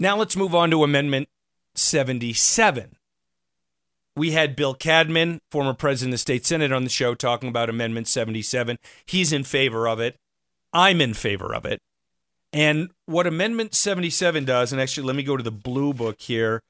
Now let's move on to Amendment 77. We had Bill Cadman, former president of the state senate, on the show talking about Amendment 77. He's in favor of it. I'm in favor of it. And what Amendment 77 does, and actually, let me go to the blue book here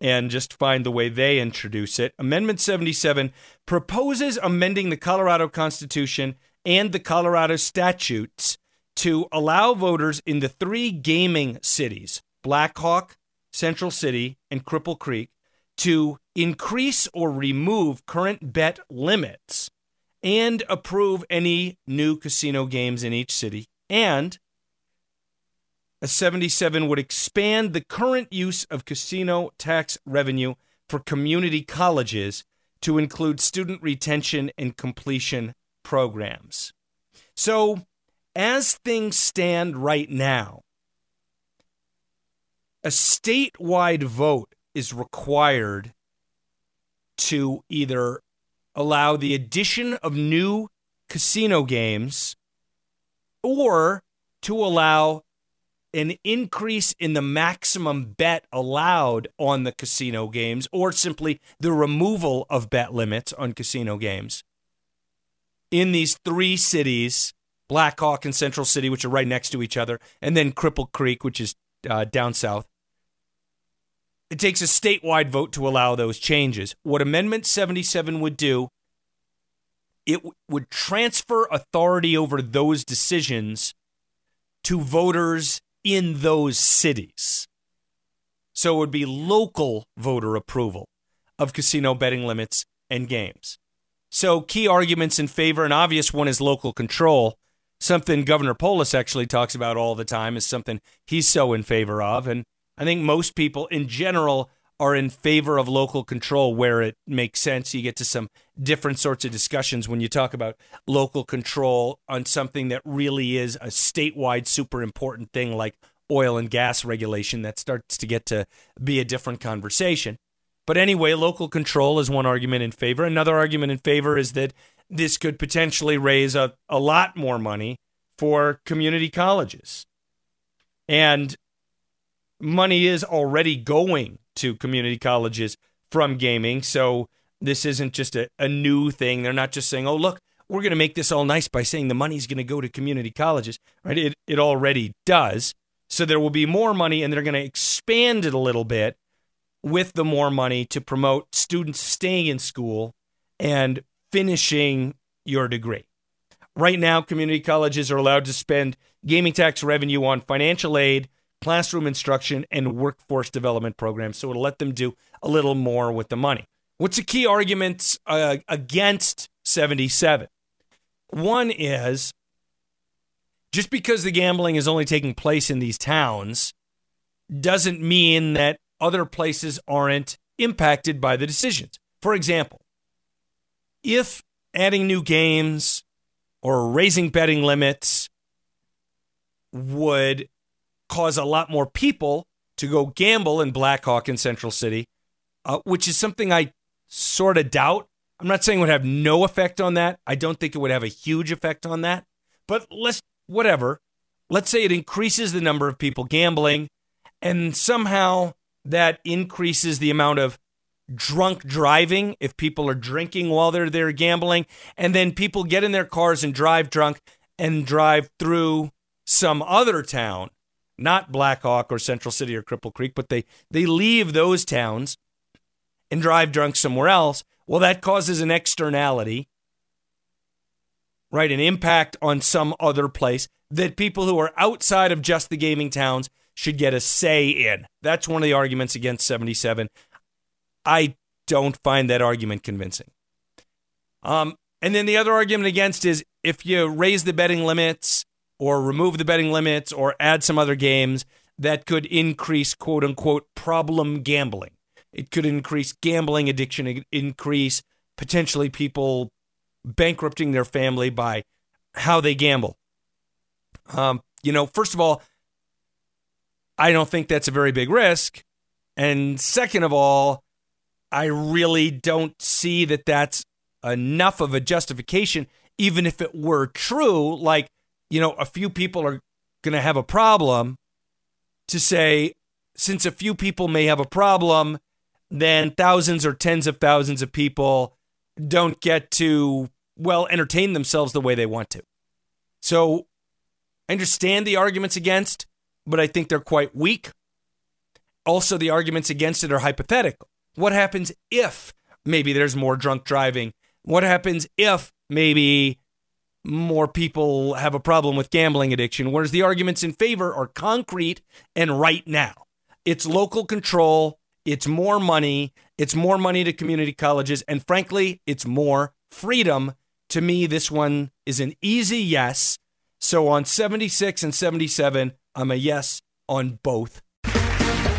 and just find the way they introduce it. Amendment 77 proposes amending the Colorado Constitution and the Colorado statutes to allow voters in the three gaming cities, Black Hawk, Central City, and Cripple Creek, to increase or remove current bet limits and approve any new casino games in each city and a 77 would expand the current use of casino tax revenue for community colleges to include student retention and completion programs. So, as things stand right now, a statewide vote is required to either allow the addition of new casino games or to allow an increase in the maximum bet allowed on the casino games or simply the removal of bet limits on casino games. In these three cities Black Hawk and Central City, which are right next to each other, and then Cripple Creek, which is uh, down south. It takes a statewide vote to allow those changes. What Amendment 77 would do, it w- would transfer authority over those decisions to voters in those cities. So it would be local voter approval of casino betting limits and games. So, key arguments in favor, an obvious one is local control. Something Governor Polis actually talks about all the time is something he's so in favor of. And I think most people in general are in favor of local control where it makes sense. You get to some different sorts of discussions when you talk about local control on something that really is a statewide super important thing like oil and gas regulation that starts to get to be a different conversation. But anyway, local control is one argument in favor. Another argument in favor is that this could potentially raise a, a lot more money for community colleges. And money is already going to community colleges from gaming. So this isn't just a, a new thing. They're not just saying, oh, look, we're going to make this all nice by saying the money's going to go to community colleges, right? It, it already does. So there will be more money, and they're going to expand it a little bit with the more money to promote students staying in school and finishing your degree. Right now, community colleges are allowed to spend gaming tax revenue on financial aid, classroom instruction, and workforce development programs. So it'll let them do a little more with the money. What's the key arguments uh, against 77? One is just because the gambling is only taking place in these towns doesn't mean that other places aren't impacted by the decisions. For example, if adding new games or raising betting limits would cause a lot more people to go gamble in Black Hawk in Central City, uh, which is something I sort of doubt. I'm not saying would have no effect on that. I don't think it would have a huge effect on that. But let's, whatever. Let's say it increases the number of people gambling, and somehow that increases the amount of drunk driving if people are drinking while they're there gambling. And then people get in their cars and drive drunk and drive through some other town, not Black Hawk or Central City or Cripple Creek, but they, they leave those towns and drive drunk somewhere else. Well, that causes an externality, right? An impact on some other place that people who are outside of just the gaming towns should get a say in. That's one of the arguments against 77. I don't find that argument convincing. Um, and then the other argument against is if you raise the betting limits or remove the betting limits or add some other games, that could increase quote unquote problem gambling. It could increase gambling addiction, increase potentially people bankrupting their family by how they gamble. Um, you know, first of all, I don't think that's a very big risk. And second of all, I really don't see that that's enough of a justification, even if it were true. Like, you know, a few people are going to have a problem to say, since a few people may have a problem, then thousands or tens of thousands of people don't get to, well, entertain themselves the way they want to. So I understand the arguments against, but I think they're quite weak. Also, the arguments against it are hypothetical. What happens if maybe there's more drunk driving? What happens if maybe more people have a problem with gambling addiction? Whereas the arguments in favor are concrete and right now. It's local control, it's more money, it's more money to community colleges, and frankly, it's more freedom. To me, this one is an easy yes. So on 76 and 77, I'm a yes on both.